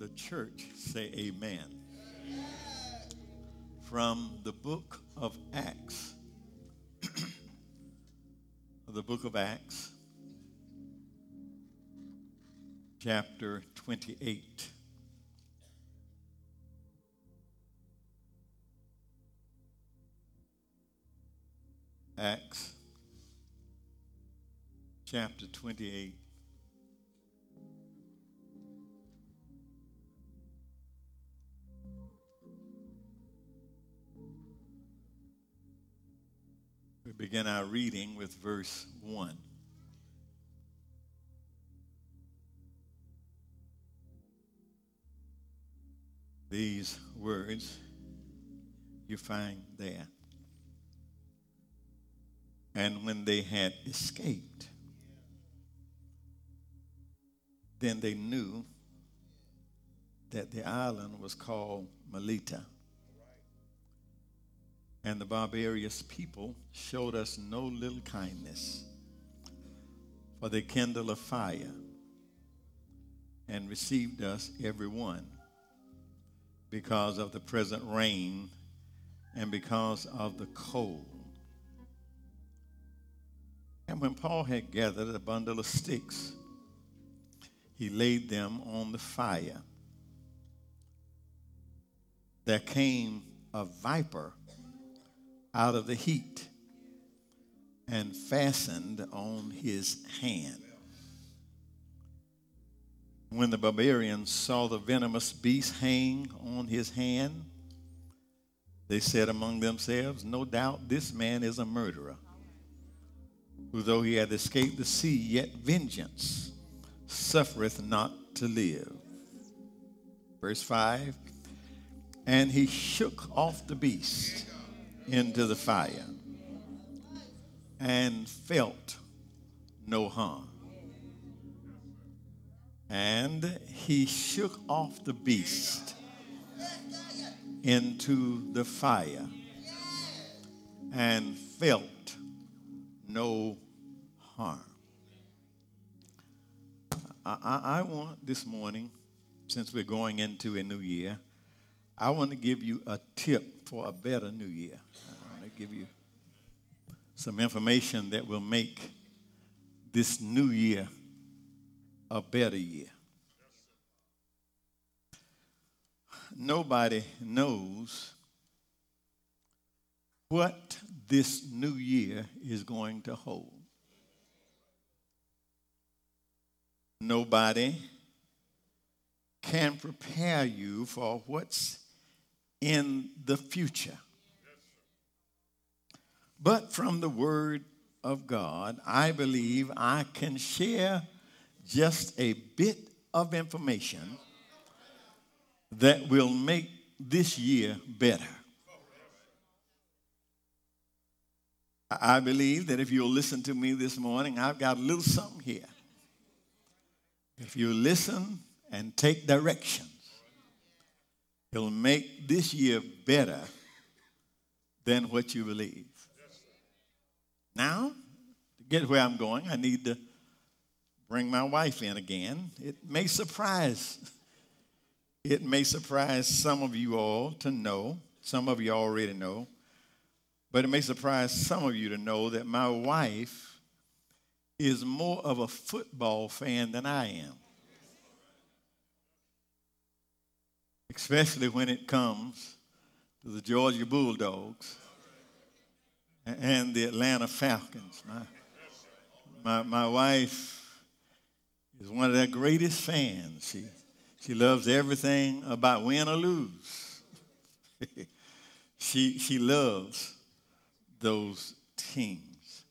the church say amen. From the book of Acts, the book of Acts, chapter 28. Acts chapter 28. Begin our reading with verse 1. These words you find there. And when they had escaped, then they knew that the island was called Melita. And the barbarous people showed us no little kindness, for they kindled a fire and received us every one because of the present rain and because of the cold. And when Paul had gathered a bundle of sticks, he laid them on the fire. There came a viper out of the heat and fastened on his hand. When the barbarians saw the venomous beast hang on his hand, they said among themselves, No doubt this man is a murderer who though he had escaped the sea, yet vengeance suffereth not to live. Verse 5 And he shook off the beast into the fire and felt no harm. And he shook off the beast into the fire and felt no harm. I, I, want this morning, since we're going into a new year, I want to give you a tip for a better new year. I want to give you some information that will make this new year a better year. Nobody knows what this new year is going to hold. Nobody can prepare you for what's in the future. But from the Word of God, I believe I can share just a bit of information that will make this year better. I believe that if you'll listen to me this morning, I've got a little something here. If you listen and take directions, it'll make this year better than what you believe. Now, to get where I'm going, I need to bring my wife in again. It may surprise, it may surprise some of you all to know, some of you already know, but it may surprise some of you to know that my wife is more of a football fan than I am. Especially when it comes to the Georgia Bulldogs and the Atlanta Falcons. My, my, my wife is one of their greatest fans. She, she loves everything about win or lose. she, she loves those teams.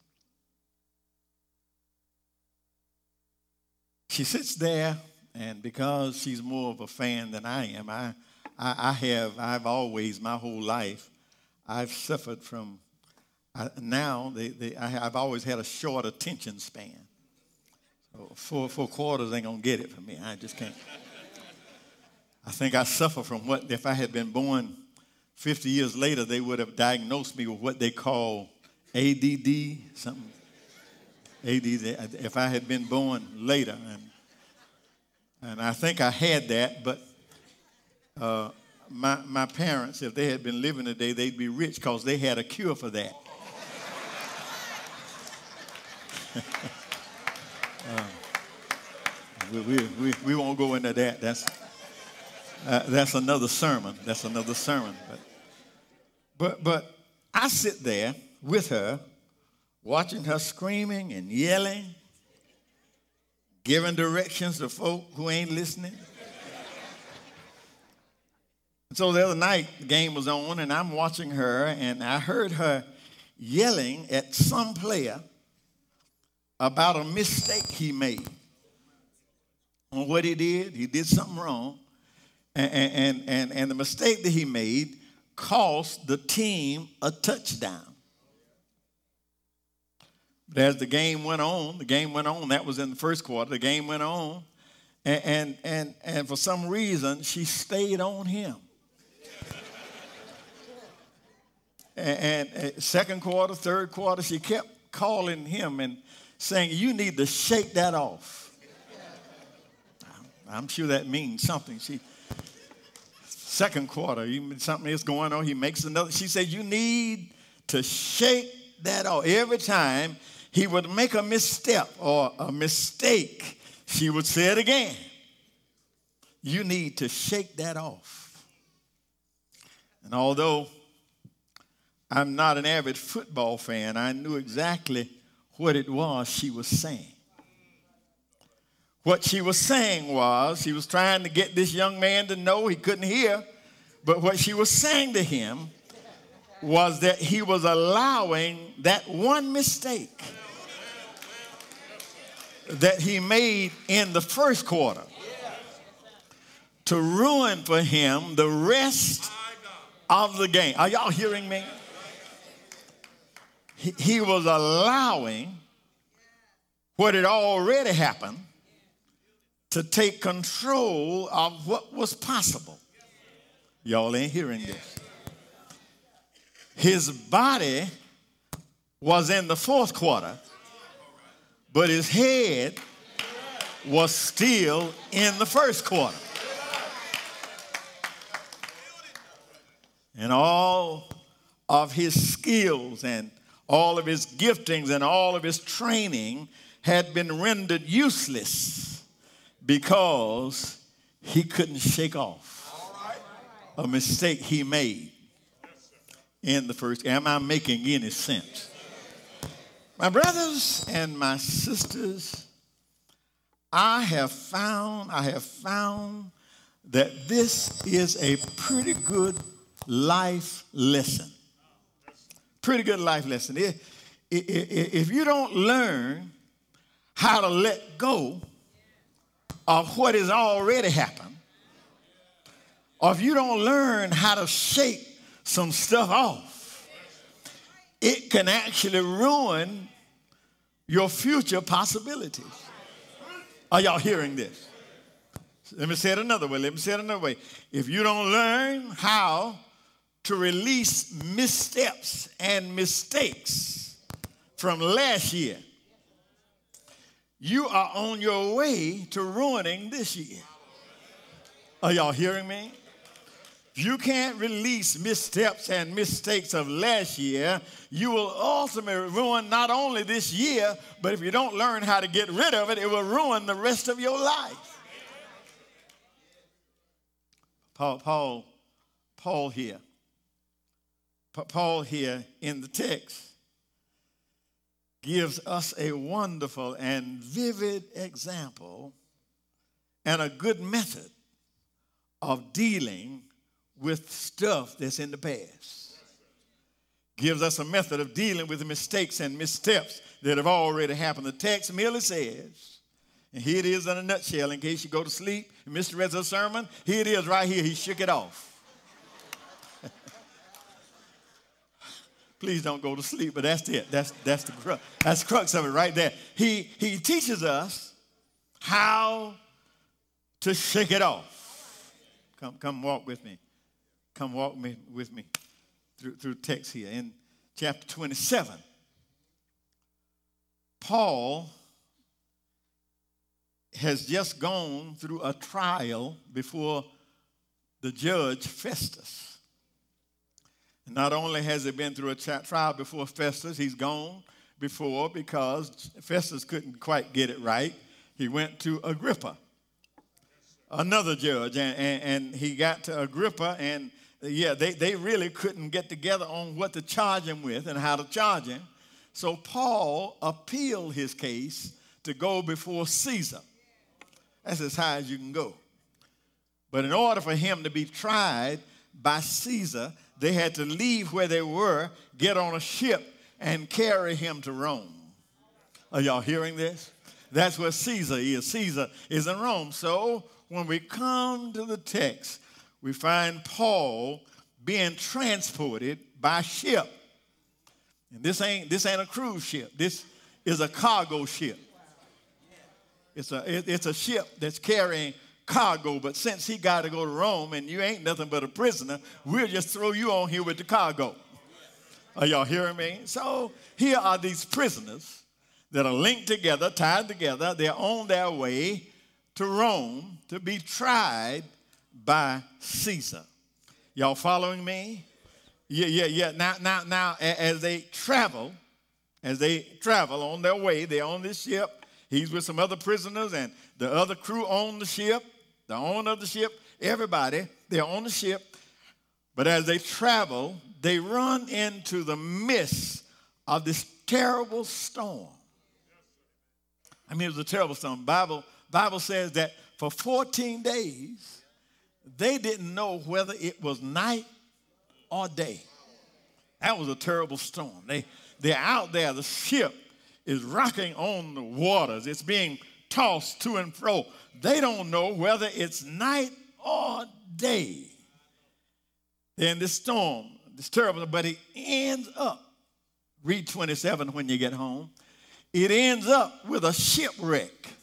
She sits there, and because she's more of a fan than I am, I, I, I have, I've always, my whole life, I've suffered from, now they, they, I, have always had a short attention span. So four, four quarters ain't gonna get it from me. I just can't. I think I suffer from what, if I had been born 50 years later, they would have diagnosed me with what they call ADD, something. ADD, if I had been born later. And, and I think I had that, but Uh, my, my parents, if they had been living today, they'd be rich because they had a cure for that. uh, we, we, we, we, won't go into that. That's, uh, that's another sermon. That's another sermon. But, but, but I sit there with her, watching her screaming and yelling, giving directions to folk who ain't listening. so the other night, the game was on, and I'm watching her, and I heard her yelling at some player about a mistake he made on what he did. He did something wrong. And, and, and, and the mistake that he made cost the team a touchdown. But as the game went on, the game went on, that was in the first quarter, the game went on, and, and, and, and for some reason, she stayed on him. and, and second quarter, third quarter, she kept calling him and saying, You need to shake that off. I'm sure that means something. She, second quarter, something is going on. He makes another. She said, You need to shake that off. Every time he would make a misstep or a mistake, she would say it again. You need to shake that off. And although I'm not an avid football fan, I knew exactly what it was she was saying. What she was saying was, she was trying to get this young man to know he couldn't hear, but what she was saying to him was that he was allowing that one mistake that he made in the first quarter to ruin for him the rest of the game. Are y'all hearing me? He, was allowing what had already happened to take control of what was possible. Y'all ain't hearing this. His body was in the fourth quarter, but his head was still in the first quarter. And all of his skills and all of his giftings and all of his training had been rendered useless because he couldn't shake off a mistake he made in the first. Am I making any sense? My brothers and my sisters, I have found, I have found that this is a pretty good life lesson. Pretty good life lesson. If, you don't learn how to let go of what has already happened, or if you don't learn how to shake some stuff off, it can actually ruin your future possibilities. Are y'all hearing this? Let me say it another way. Let me say it another way. If you don't learn how to release missteps and mistakes from last year, you are on your way to ruining this year. Are y'all hearing me? You can't release missteps and mistakes of last year, you will ultimately ruin not only this year, but if you don't learn how to get rid of it, it will ruin the rest of your life. Paul, Paul, Paul here, Paul here in the text gives us a wonderful and vivid example and a good method of dealing with stuff that's in the past. Gives us a method of dealing with the mistakes and missteps that have already happened. The text merely says, and here it is in a nutshell in case you go to sleep and of the sermon. Here it is right here. He shook it off. Please don't go to sleep, but that's it. That's, that's, the, crux. that's the crux of it right there. He, he teaches us how to shake it off. Come, come walk with me. Come walk me, with me through, through text here. In chapter 27, Paul has just gone through a trial before the judge Festus. Not only has he been through a trial before Festus, he's gone before because Festus couldn't quite get it right. He went to Agrippa, another judge, and, and, and he got to Agrippa, and yeah, they, they really couldn't get together on what to charge him with and how to charge him. So Paul appealed his case to go before Caesar. That's as high as you can go. But in order for him to be tried by Caesar, they had to leave where they were, get on a ship, and carry him to Rome. Are y'all hearing this? That's where Caesar is. Caesar is in Rome. So when we come to the text, we find Paul being transported by ship. And this ain't this ain't a cruise ship. This is a cargo ship. It's a it, it's a ship that's carrying cargo. But since he got to go to Rome and you ain't nothing but a prisoner, we'll just throw you on here with the cargo. Are y'all hearing me? So here are these prisoners that are linked together, tied together. They're on their way to Rome to be tried by Caesar. Y'all following me? Yeah, yeah, yeah. Now, now, now, as they travel, as they travel on their way, they're on this ship. He's with some other prisoners and the other crew on the ship, the owner of the ship, everybody, they're on the ship. But as they travel, they run into the midst of this terrible storm. I mean, it was a terrible storm. Bible, Bible says that for 14 days, they didn't know whether it was night or day. That was a terrible storm. They, they're out there, the ship is rocking on the waters, it's being tossed to and fro. They don't know whether it's night or day. They're in this storm, it's terrible, but it ends up, read 27 when you get home, it ends up with a shipwreck.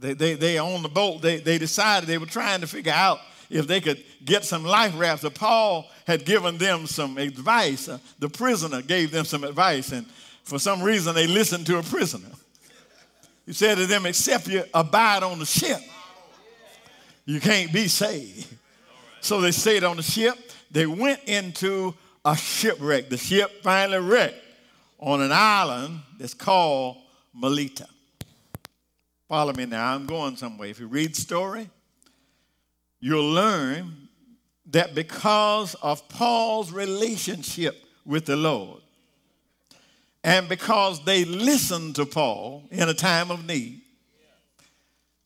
They, they, they on the boat, they, they decided they were trying to figure out if they could get some life rafts. Paul had given them some advice. Uh, the prisoner gave them some advice, and for some reason they listened to a prisoner. He said to them, Except you abide on the ship, you can't be saved. So they stayed on the ship. They went into a shipwreck. The ship finally wrecked on an island that's called Melita. Follow me now. I'm going somewhere. If you read the story, you'll learn that because of Paul's relationship with the Lord, and because they listened to Paul in a time of need,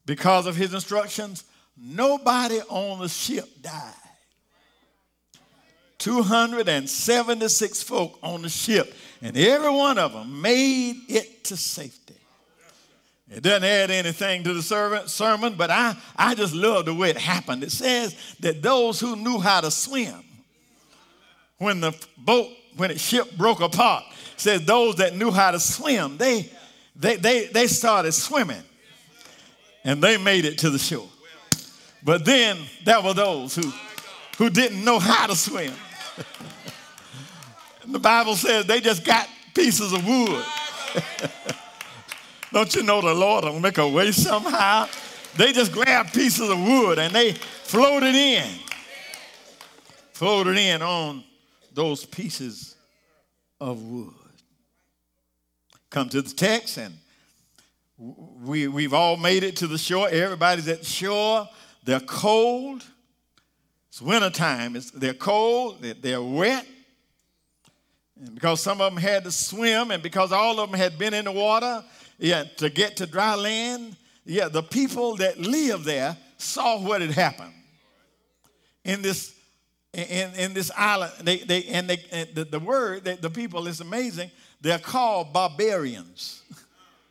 because of his instructions, nobody on the ship died. 276 folk on the ship, and every one of them made it to safety. It doesn't add anything to the sermon, but I, I just love the way it happened. It says that those who knew how to swim, when the boat, when the ship broke apart, says those that knew how to swim, they, they, they, they started swimming and they made it to the shore. But then there were those who, who didn't know how to swim. the Bible says they just got pieces of wood. Don't you know the Lord will make a way somehow? They just grabbed pieces of wood and they floated in. Floated in on those pieces of wood. Come to the text and we, we've all made it to the shore. Everybody's at the shore. They're cold. It's wintertime. It's, they're cold. They're, they're wet. And because some of them had to swim, and because all of them had been in the water, yeah, to get to dry land, yeah, the people that live there saw what had happened in this in, in this island. They, they and they and the, the word that the people is amazing. They're called barbarians,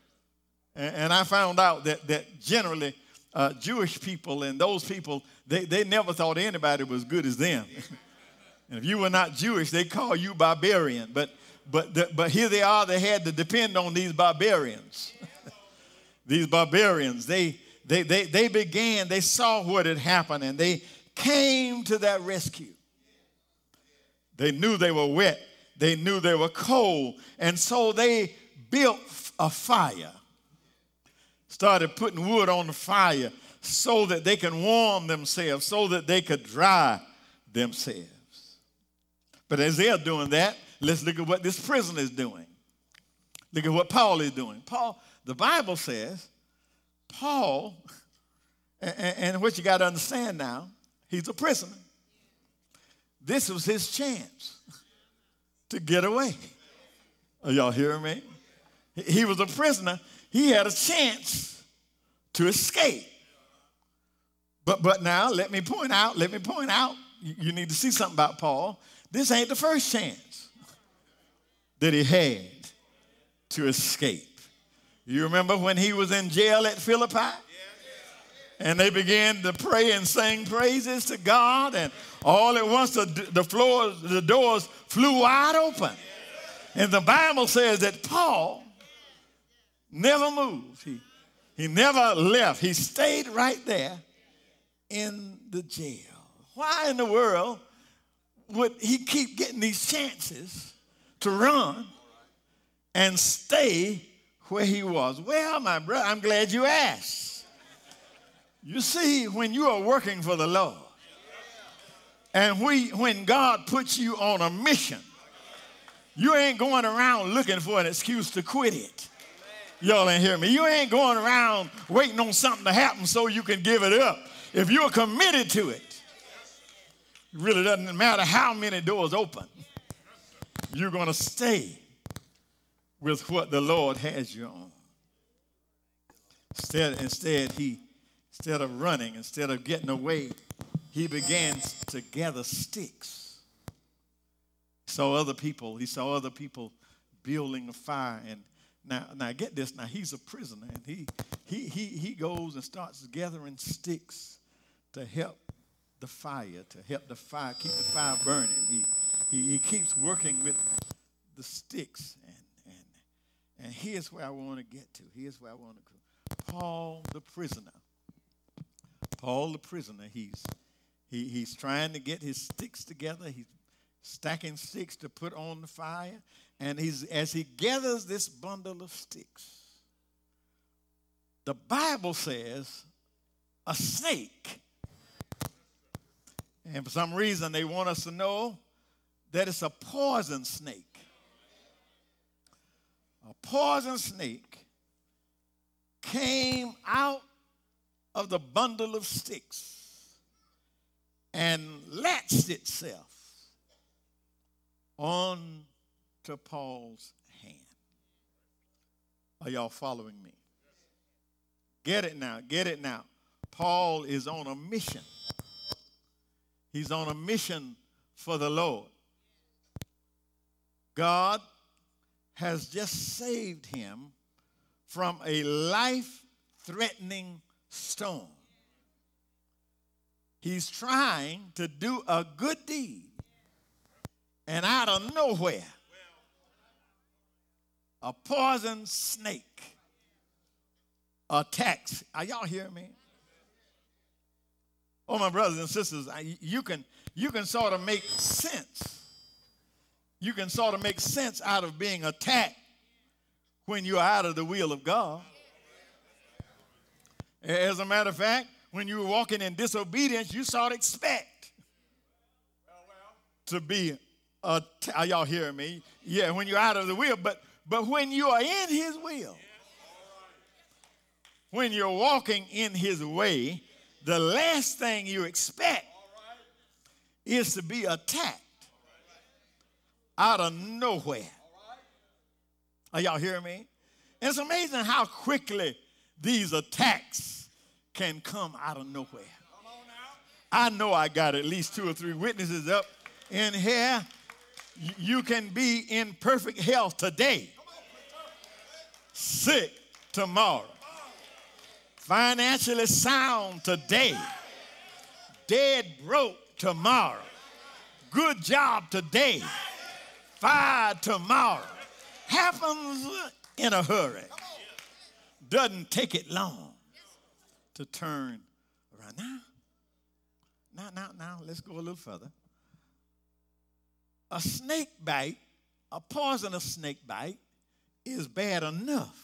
and, and, I found out that that generally uh, Jewish people and those people they, they never thought anybody was good as them. and if you were not Jewish, they call you barbarian, but but, the, but here they are, they had to depend on these barbarians. these barbarians, they, they, they, they began, they saw what had happened and they came to that rescue. They knew they were wet, they knew they were cold, and so they built a fire. Started putting wood on the fire so that they can warm themselves, so that they could dry themselves. But as they're doing that, let's look at what this prisoner is doing. Look at what Paul is doing. Paul, the Bible says, Paul, and, and what you got to understand now, he's a prisoner. This was his chance to get away. Are y'all hearing me? He was a prisoner. He had a chance to escape. But, but now, let me point out, let me point out, you need to see something about Paul. This ain't the first chance that he had to escape. You remember when he was in jail at Philippi? And they began to pray and sing praises to God, and all at once the, the floors, the doors flew wide open. And the Bible says that Paul never moved. He, he never left. He stayed right there in the jail. Why in the world would he keep getting these chances to run and stay where he was? Well, my brother, I'm glad you asked. You see, when you are working for the Lord, and we, when God puts you on a mission, you ain't going around looking for an excuse to quit it. Y'all ain't hear me. You ain't going around waiting on something to happen so you can give it up. If you're committed to it, it really doesn't matter how many doors open. You're going to stay with what the Lord has you on. Instead, instead, he, instead of running, instead of getting away, he began to gather sticks. He saw other people, he saw other people building a fire. And now, now get this, now he's a prisoner, and he he he he goes and starts gathering sticks to help the fire, to help the fire, keep the fire burning. He he, he keeps working with the sticks. And, and, and here's where I want to get to. Here's where I want to go. Paul the prisoner. Paul the prisoner, he's he, he's trying to get his sticks together. He's stacking sticks to put on the fire. And he's, as he gathers this bundle of sticks, the Bible says a snake. And for some reason, they want us to know that it's a poison snake. A poison snake came out of the bundle of sticks and latched itself on to Paul's hand. Are y'all following me? Get it now, get it now. Paul is on a mission. He's on a mission for the Lord. God has just saved him from a life threatening storm. He's trying to do a good deed. And out of nowhere, a poison snake attacks. Are y'all hearing me? Oh, my brothers and sisters, you can, you can sort of make sense. You can sort of make sense out of being attacked when you're out of the will of God. As a matter of fact, when you were walking in disobedience, you sort of expect to be a, are y'all hearing me? Yeah, when you're out of the will, but but when you are in his will, when you're walking in his way, the last thing you expect is to be attacked out of nowhere. Are y'all hearing me? It's amazing how quickly these attacks can come out of nowhere. I know I got at least two or three witnesses up in here. You can be in perfect health today, sick tomorrow, financially sound today, dead broke tomorrow, good job today, fired tomorrow. Happens in a hurry. Doesn't take it long to turn around. Now, now, now, now, let's go a little further. A snake bite, a poisonous snake bite, is bad enough.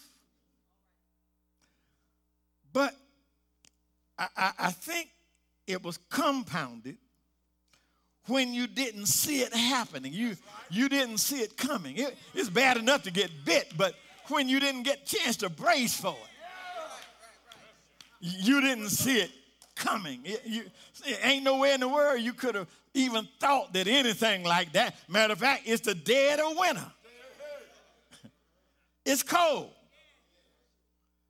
But I, I, I think it was compounded when you didn't see it happening. You, you didn't see it coming. It, it's bad enough to get bit, but when you didn't get a chance to brace for it, you didn't see it coming. It, you, it ain't nowhere in the world you could have even thought that anything like that. Matter of fact, it's the dead of winter. It's cold.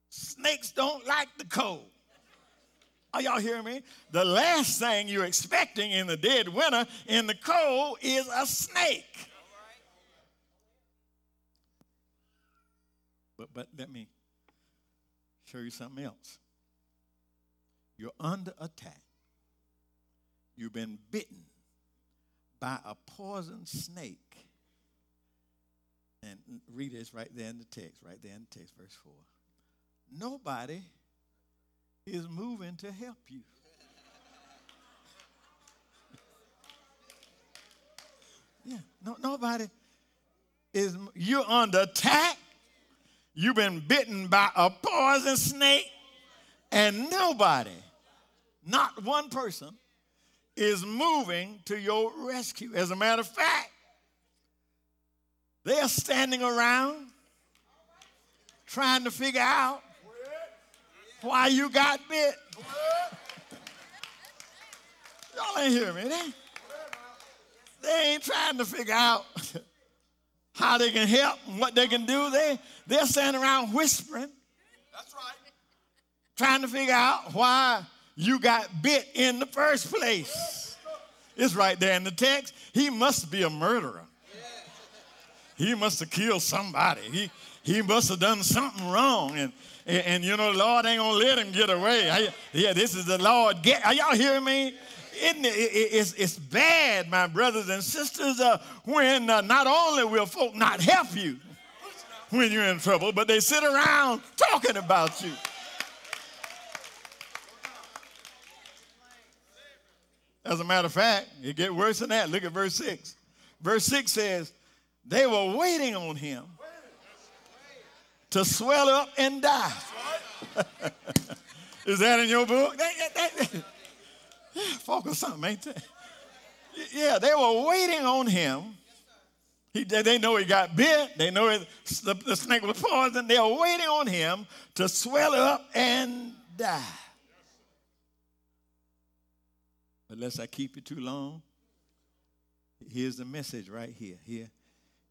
Snakes don't like the cold. Are y'all hearing me? The last thing you're expecting in the dead winter in the cold is a snake. But, but let me show you something else. You're under attack. You've been bitten by a poison snake. And read this right there in the text, right there in the text, verse 4. Nobody is moving to help you. yeah, no, nobody is, you're under attack. You've been bitten by a poison snake, and nobody, not one person, is moving to your rescue. As a matter of fact, they are standing around trying to figure out why you got bit. Y'all ain't hear me. They, they ain't trying to figure out how they can help and what they can do. They, they're standing around whispering. That's right. Trying to figure out why you got bit in the first place. It's right there in the text. He must be a murderer. He must have killed somebody. He, he must have done something wrong. And, and, and, you know, the Lord ain't going to let him get away. I, yeah, this is the Lord. Get, are y'all hearing me? Isn't it, it, it's, it's bad, my brothers and sisters, uh, when uh, not only will folk not help you when you're in trouble, but they sit around talking about you. As a matter of fact, it get worse than that. Look at verse 6. Verse 6 says, They were waiting on him to swell up and die. Is that in your book? Focus something, ain't they? Yeah, they were waiting on him. He, they know he got bit. They know it, the, the snake was poisoned. They were waiting on him to swell up and die. Unless I keep you too long, here's the message right here. Here,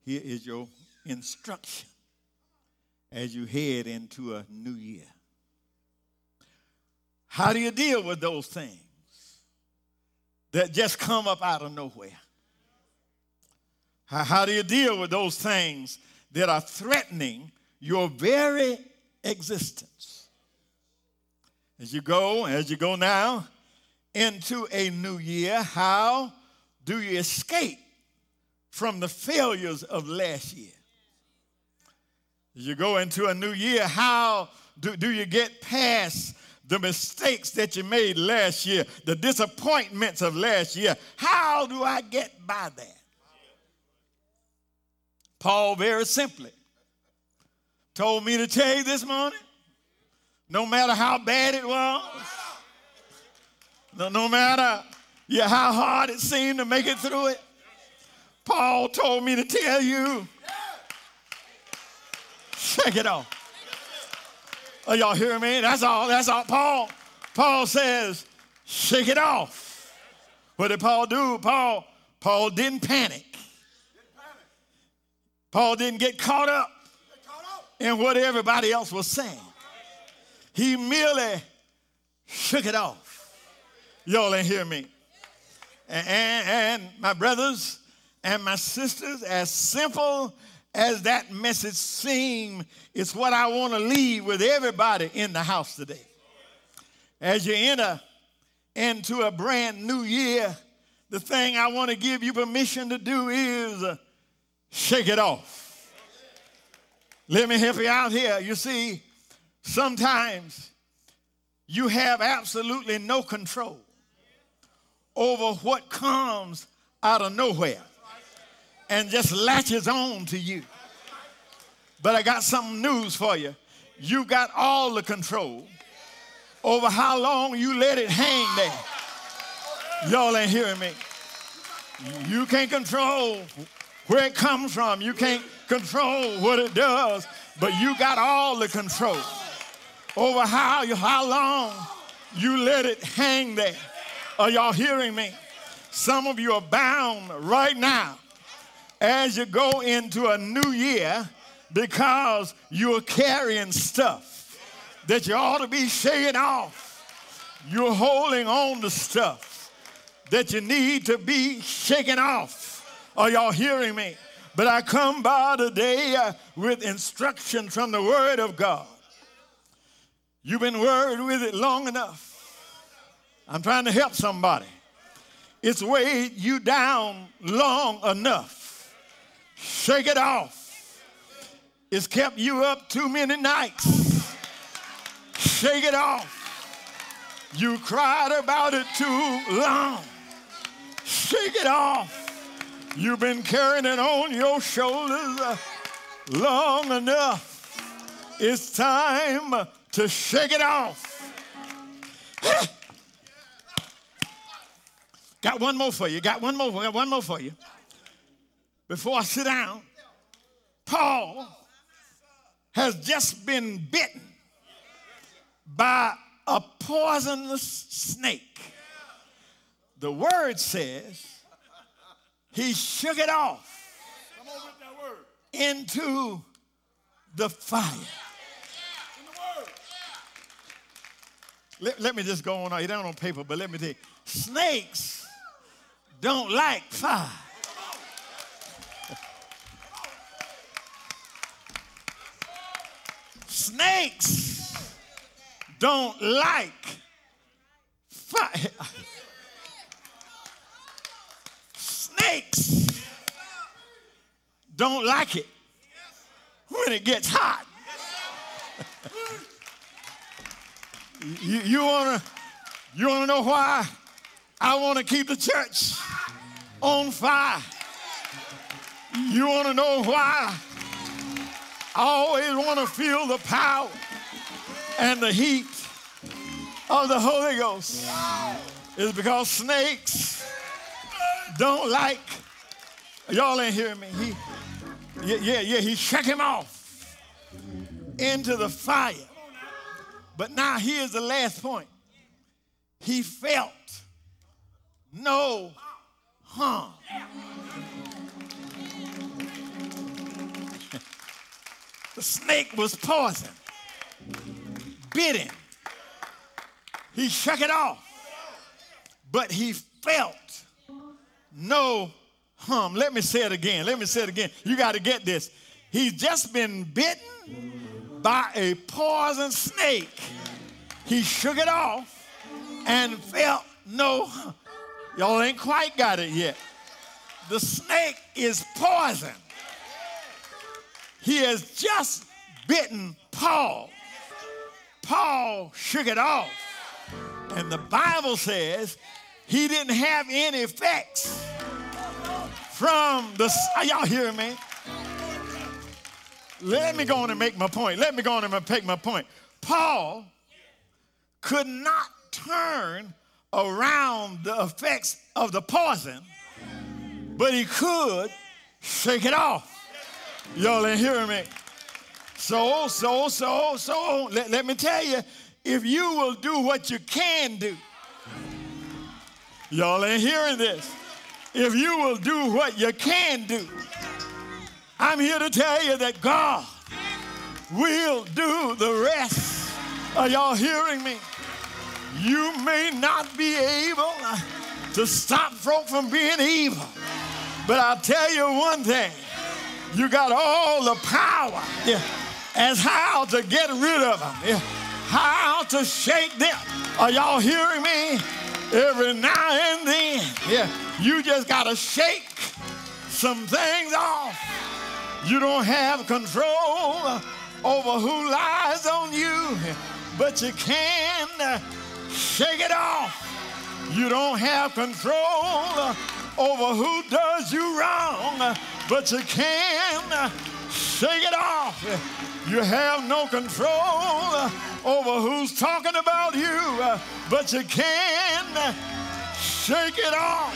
here is your instruction as you head into a new year. How do you deal with those things that just come up out of nowhere? How, do you deal with those things that are threatening your very existence? As you go, as you go now into a new year, how do you escape from the failures of last year? You go into a new year, how do, do you get past the mistakes that you made last year, the disappointments of last year? How do I get by that? Paul, very simply, told me to tell you this morning no matter how bad it was, no, no matter yeah, how hard it seemed to make it through it, Paul told me to tell you Shake it off. Are y'all hearing me? That's all. That's all. Paul, Paul says, shake it off. What did Paul do? Paul, Paul didn't panic. Paul didn't get caught up in what everybody else was saying. He merely shook it off. Y'all ain't hear me. And, and, and my brothers and my sisters, as simple as that message seemed, it's what I want to leave with everybody in the house today. As you enter into a brand new year, the thing I want to give you permission to do is uh, shake it off. Let me help you out here. You see, sometimes you have absolutely no control over what comes out of nowhere and just latches on to you. But I got some news for you. You got all the control over how long you let it hang there. Y'all ain't hearing me. You can't control where it comes from. You can't control what it does, but you got all the control over how, you, how long you let it hang there. Are y'all hearing me? Some of you are bound right now as you go into a new year because you're carrying stuff that you ought to be shaking off. You're holding on to stuff that you need to be shaken off. Are y'all hearing me? But I come by today uh, with instruction from the Word of God. You've been worried with it long enough. I'm trying to help somebody. It's weighed you down long enough. Shake it off. It's kept you up too many nights. Shake it off. You cried about it too long. Shake it off. You've been carrying it on your shoulders uh, long enough. It's time to shake it off. Got one more for you. Got one more. Got one more for you. Before I sit down, Paul has just been bitten by a poisonous snake. The word says he shook it off into the fire. Let, let me just go on. You don't on paper, but let me tell you. Snakes don't like fire. Snakes don't like fire. Snakes don't like it when it gets hot. you, you wanna you wanna know why I wanna keep the church on fire? You wanna know why I always wanna feel the power and the heat of the Holy Ghost is because snakes don't like, y'all ain't hearing me. He, yeah, yeah, yeah, he shook him off into the fire. But now here's the last point. He felt no harm. The snake was poison bit him. He shook it off. But he felt no harm. Let me say it again. Let me say it again. You got to get this. He's just been bitten by a poison snake. He shook it off and felt no. Y'all ain't quite got it yet. The snake is poison. He has just bitten Paul. Paul shook it off. And the Bible says he didn't have any effects from the. Are y'all hearing me? Let me go on and make my point. Let me go on and make my point. Paul could not turn around the effects of the poison, but he could shake it off. Y'all ain't hearing me? So, so, so, so, let, let me tell you, if you will do what you can do, y'all ain't hearing this. If you will do what you can do, I'm here to tell you that God will do the rest. Are y'all hearing me? You may not be able to stop folk from being evil, but I'll tell you one thing you got all the power. Yeah as how to get rid of them, yeah, how to shake them. Are y'all hearing me? Every now and then, yeah, you just got to shake some things off. You don't have control over who lies on you, but you can shake it off. You don't have control over who does you wrong, but you can shake it off. You have no control over who's talking about you, but you can shake it off.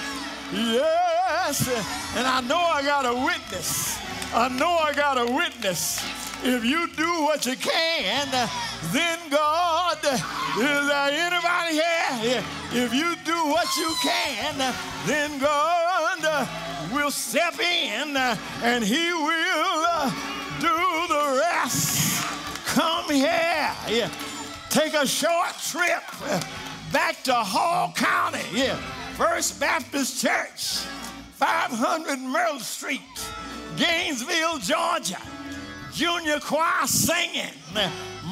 Yes. And I know I got a witness. I know I got a witness. If you do what you can, then God, is there anybody here? If you do what you can, then God will step in and He will uh, do the rest. Come here. Take a short trip back to Hall County. Yeah. First Baptist Church, 500 Merle Street, Gainesville, Georgia. Junior choir singing,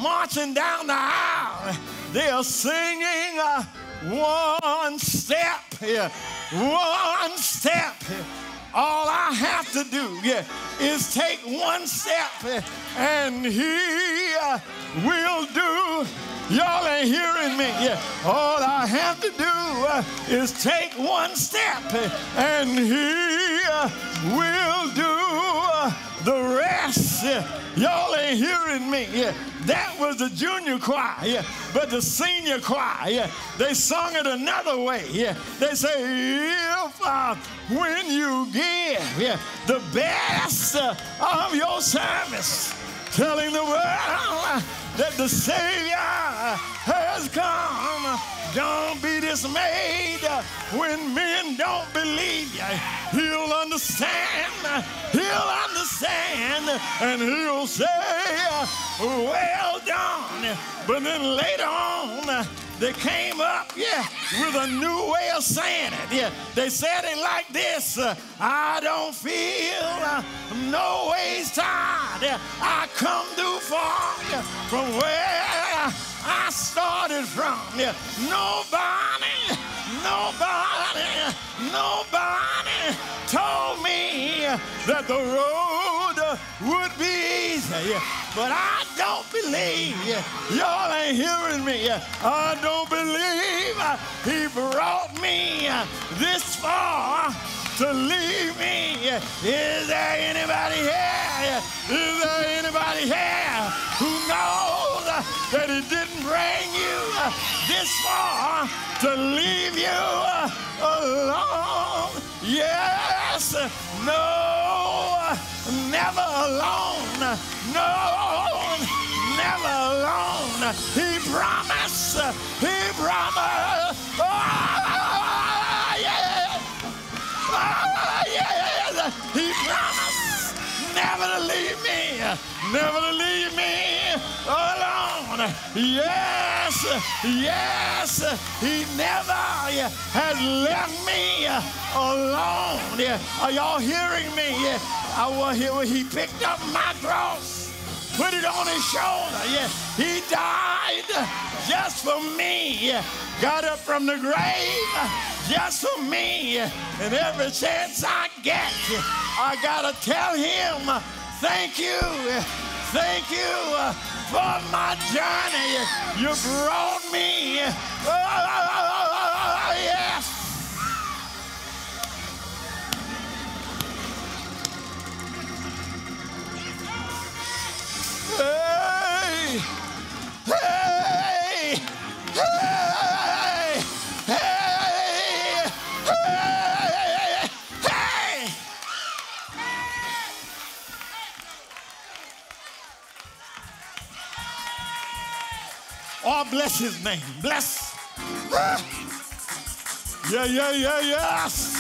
marching down the aisle. They are singing uh, one step, yeah, one step. All I have to do yeah, is take one step, and He uh, will do Y'all ain't hearing me. Yeah. All I have to do uh, is take one step, and He will do the rest. Y'all ain't hearing me. Yeah. That was the junior choir. Yeah. But the senior choir, yeah, they sung it another way. Yeah. They say, if uh, when you give yeah, the best uh, of your service, telling the world that the Savior has come. Don't be dismayed when men don't believe you. He'll understand. He'll understand. And he'll say, Well done. But then later on, they came up, yeah, with a new way of saying it. Yeah, they said it like this uh, I don't feel uh, no ways tired. Yeah, I come too far yeah, from where I started from. Yeah, nobody, nobody, nobody told me that the road would be easy. But I don't believe, y'all ain't hearing me. I don't believe uh, he brought me uh, this far to leave me. Is there anybody here? Is there anybody here who knows uh, that he didn't bring you this far to leave you alone? Yes, no, never alone. No, never alone. He promised. He promised. Oh, yeah. Oh, yeah. He promised never to leave me. Never to leave me alone. Yes, yes, he never has left me alone. Are y'all hearing me? I was here when he picked up my cross, put it on his shoulder. He died just for me. Got up from the grave just for me. And every chance I get, I gotta tell him thank you. Thank you for my journey. You brought me. Oh, yes. Hey, Oh, bless his name. Bless. Ah. Yeah, yeah, yeah, yes.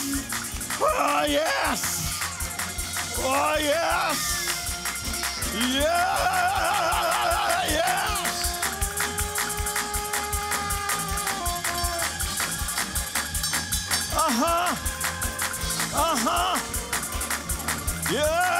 Oh, yes. Oh, yes. Yeah, yes. Uh-huh. Uh-huh. Yeah,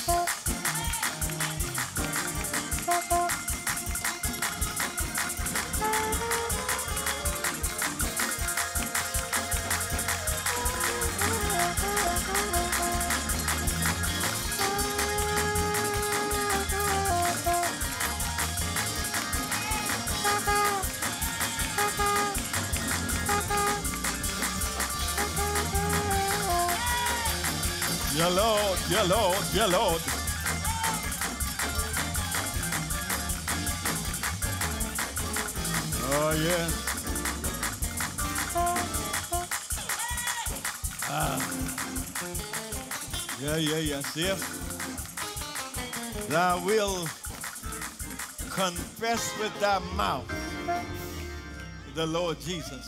Lord, your Lord, your Lord. Oh, yeah. Ah. Yeah, yeah, yeah. See thou will confess with thy mouth the Lord Jesus.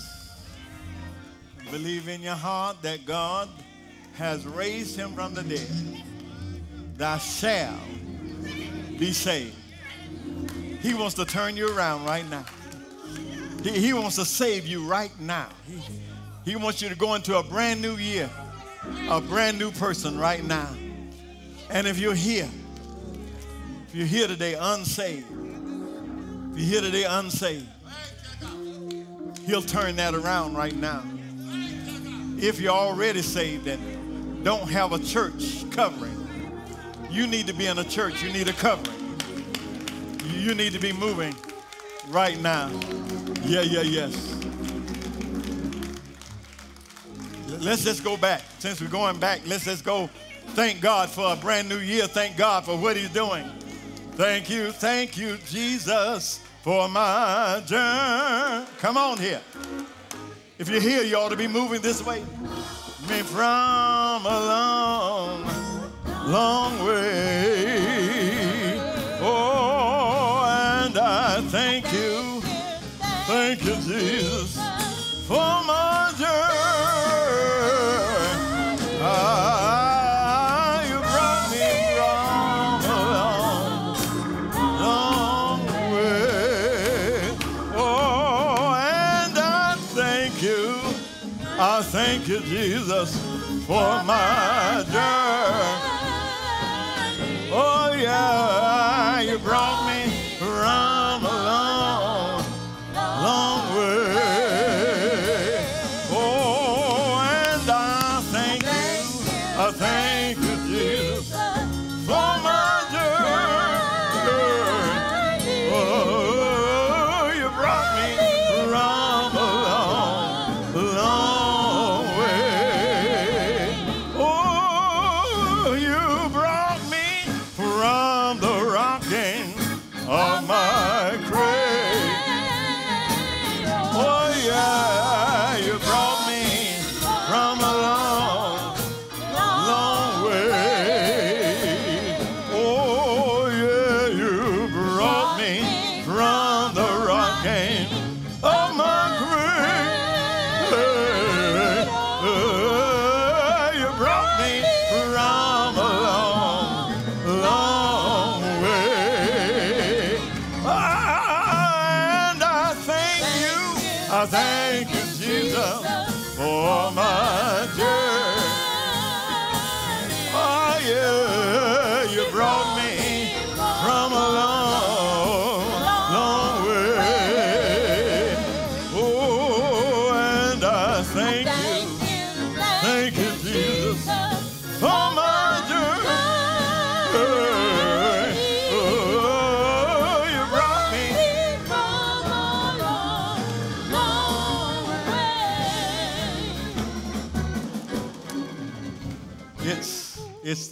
Believe in your heart that God has raised him from the dead. Thou shalt be saved. He wants to turn you around right now. He, he wants to save you right now. He, he wants you to go into a brand new year, a brand new person right now. And if you're here, if you're here today unsaved, if you're here today unsaved, He'll turn that around right now. If you're already saved and don't have a church covering, you need to be in a church. You need a covering. You need to be moving right now. Yeah, yeah, yes. Let's just go back. Since we're going back, let's just go thank God for a brand new year. Thank God for what He's doing. Thank you, thank you, Jesus, for my journey. Come on here. If you're here, you ought to be moving this way. Me from a long, long way. Oh, and I thank you, thank you, Jesus, for my journey. For my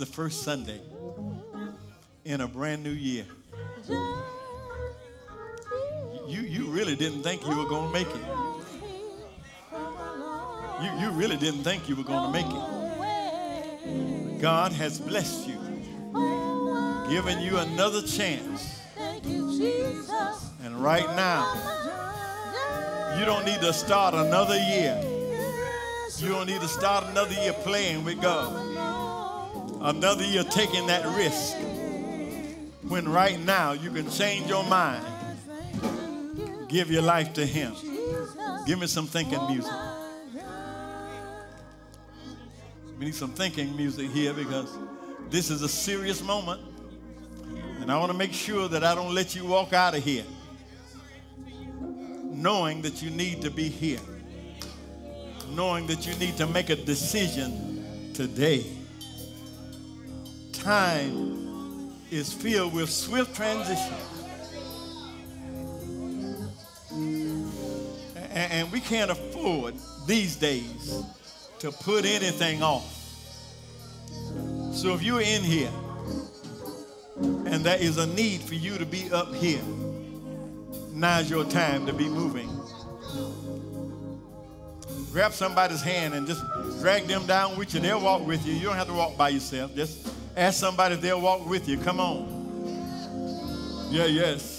the first Sunday in a brand new year. You you really didn't think you were gonna make it. You you really didn't think you were gonna make it. God has blessed you, given you another chance. And right now, you don't need to start another year. You don't need to start another year playing with God. Another year taking that risk. When right now you can change your mind. Give your life to Him. Give me some thinking music. We need some thinking music here because this is a serious moment. And I want to make sure that I don't let you walk out of here knowing that you need to be here, knowing that you need to make a decision today. Time is filled with swift transition. And we can't afford these days to put anything off. So if you're in here and there is a need for you to be up here, now's your time to be moving. Grab somebody's hand and just drag them down with you. They'll walk with you. You don't have to walk by yourself. Just ask somebody they'll walk with you. Come on. Yeah, yes.